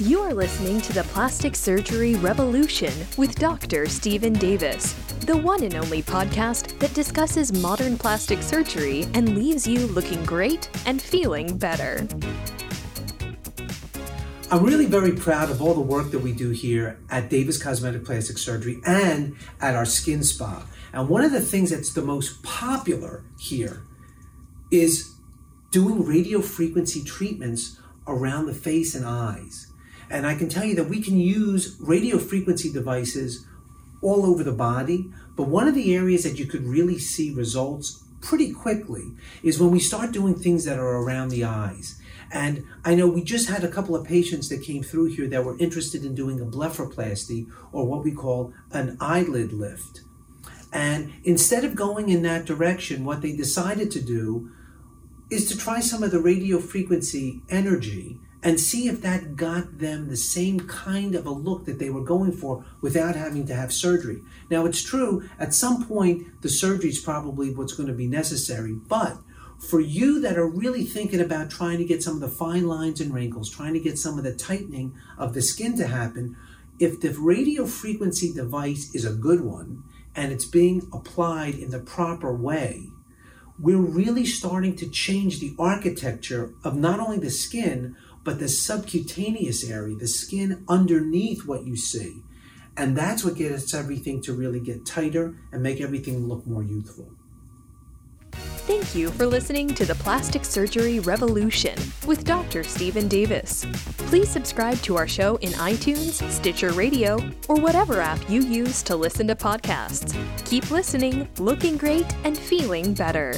You are listening to the Plastic Surgery Revolution with Dr. Stephen Davis, the one and only podcast that discusses modern plastic surgery and leaves you looking great and feeling better. I'm really very proud of all the work that we do here at Davis Cosmetic Plastic Surgery and at our skin spa. And one of the things that's the most popular here is doing radio frequency treatments around the face and eyes. And I can tell you that we can use radio frequency devices all over the body, but one of the areas that you could really see results pretty quickly is when we start doing things that are around the eyes. And I know we just had a couple of patients that came through here that were interested in doing a blepharoplasty or what we call an eyelid lift. And instead of going in that direction, what they decided to do is to try some of the radio frequency energy and see if that got them the same kind of a look that they were going for without having to have surgery. Now, it's true, at some point, the surgery is probably what's going to be necessary, but for you that are really thinking about trying to get some of the fine lines and wrinkles, trying to get some of the tightening of the skin to happen, if the radio frequency device is a good one and it's being applied in the proper way, we're really starting to change the architecture of not only the skin, but the subcutaneous area, the skin underneath what you see. And that's what gets everything to really get tighter and make everything look more youthful. Thank you for listening to the Plastic Surgery Revolution with Dr. Stephen Davis. Please subscribe to our show in iTunes, Stitcher Radio, or whatever app you use to listen to podcasts. Keep listening, looking great, and feeling better.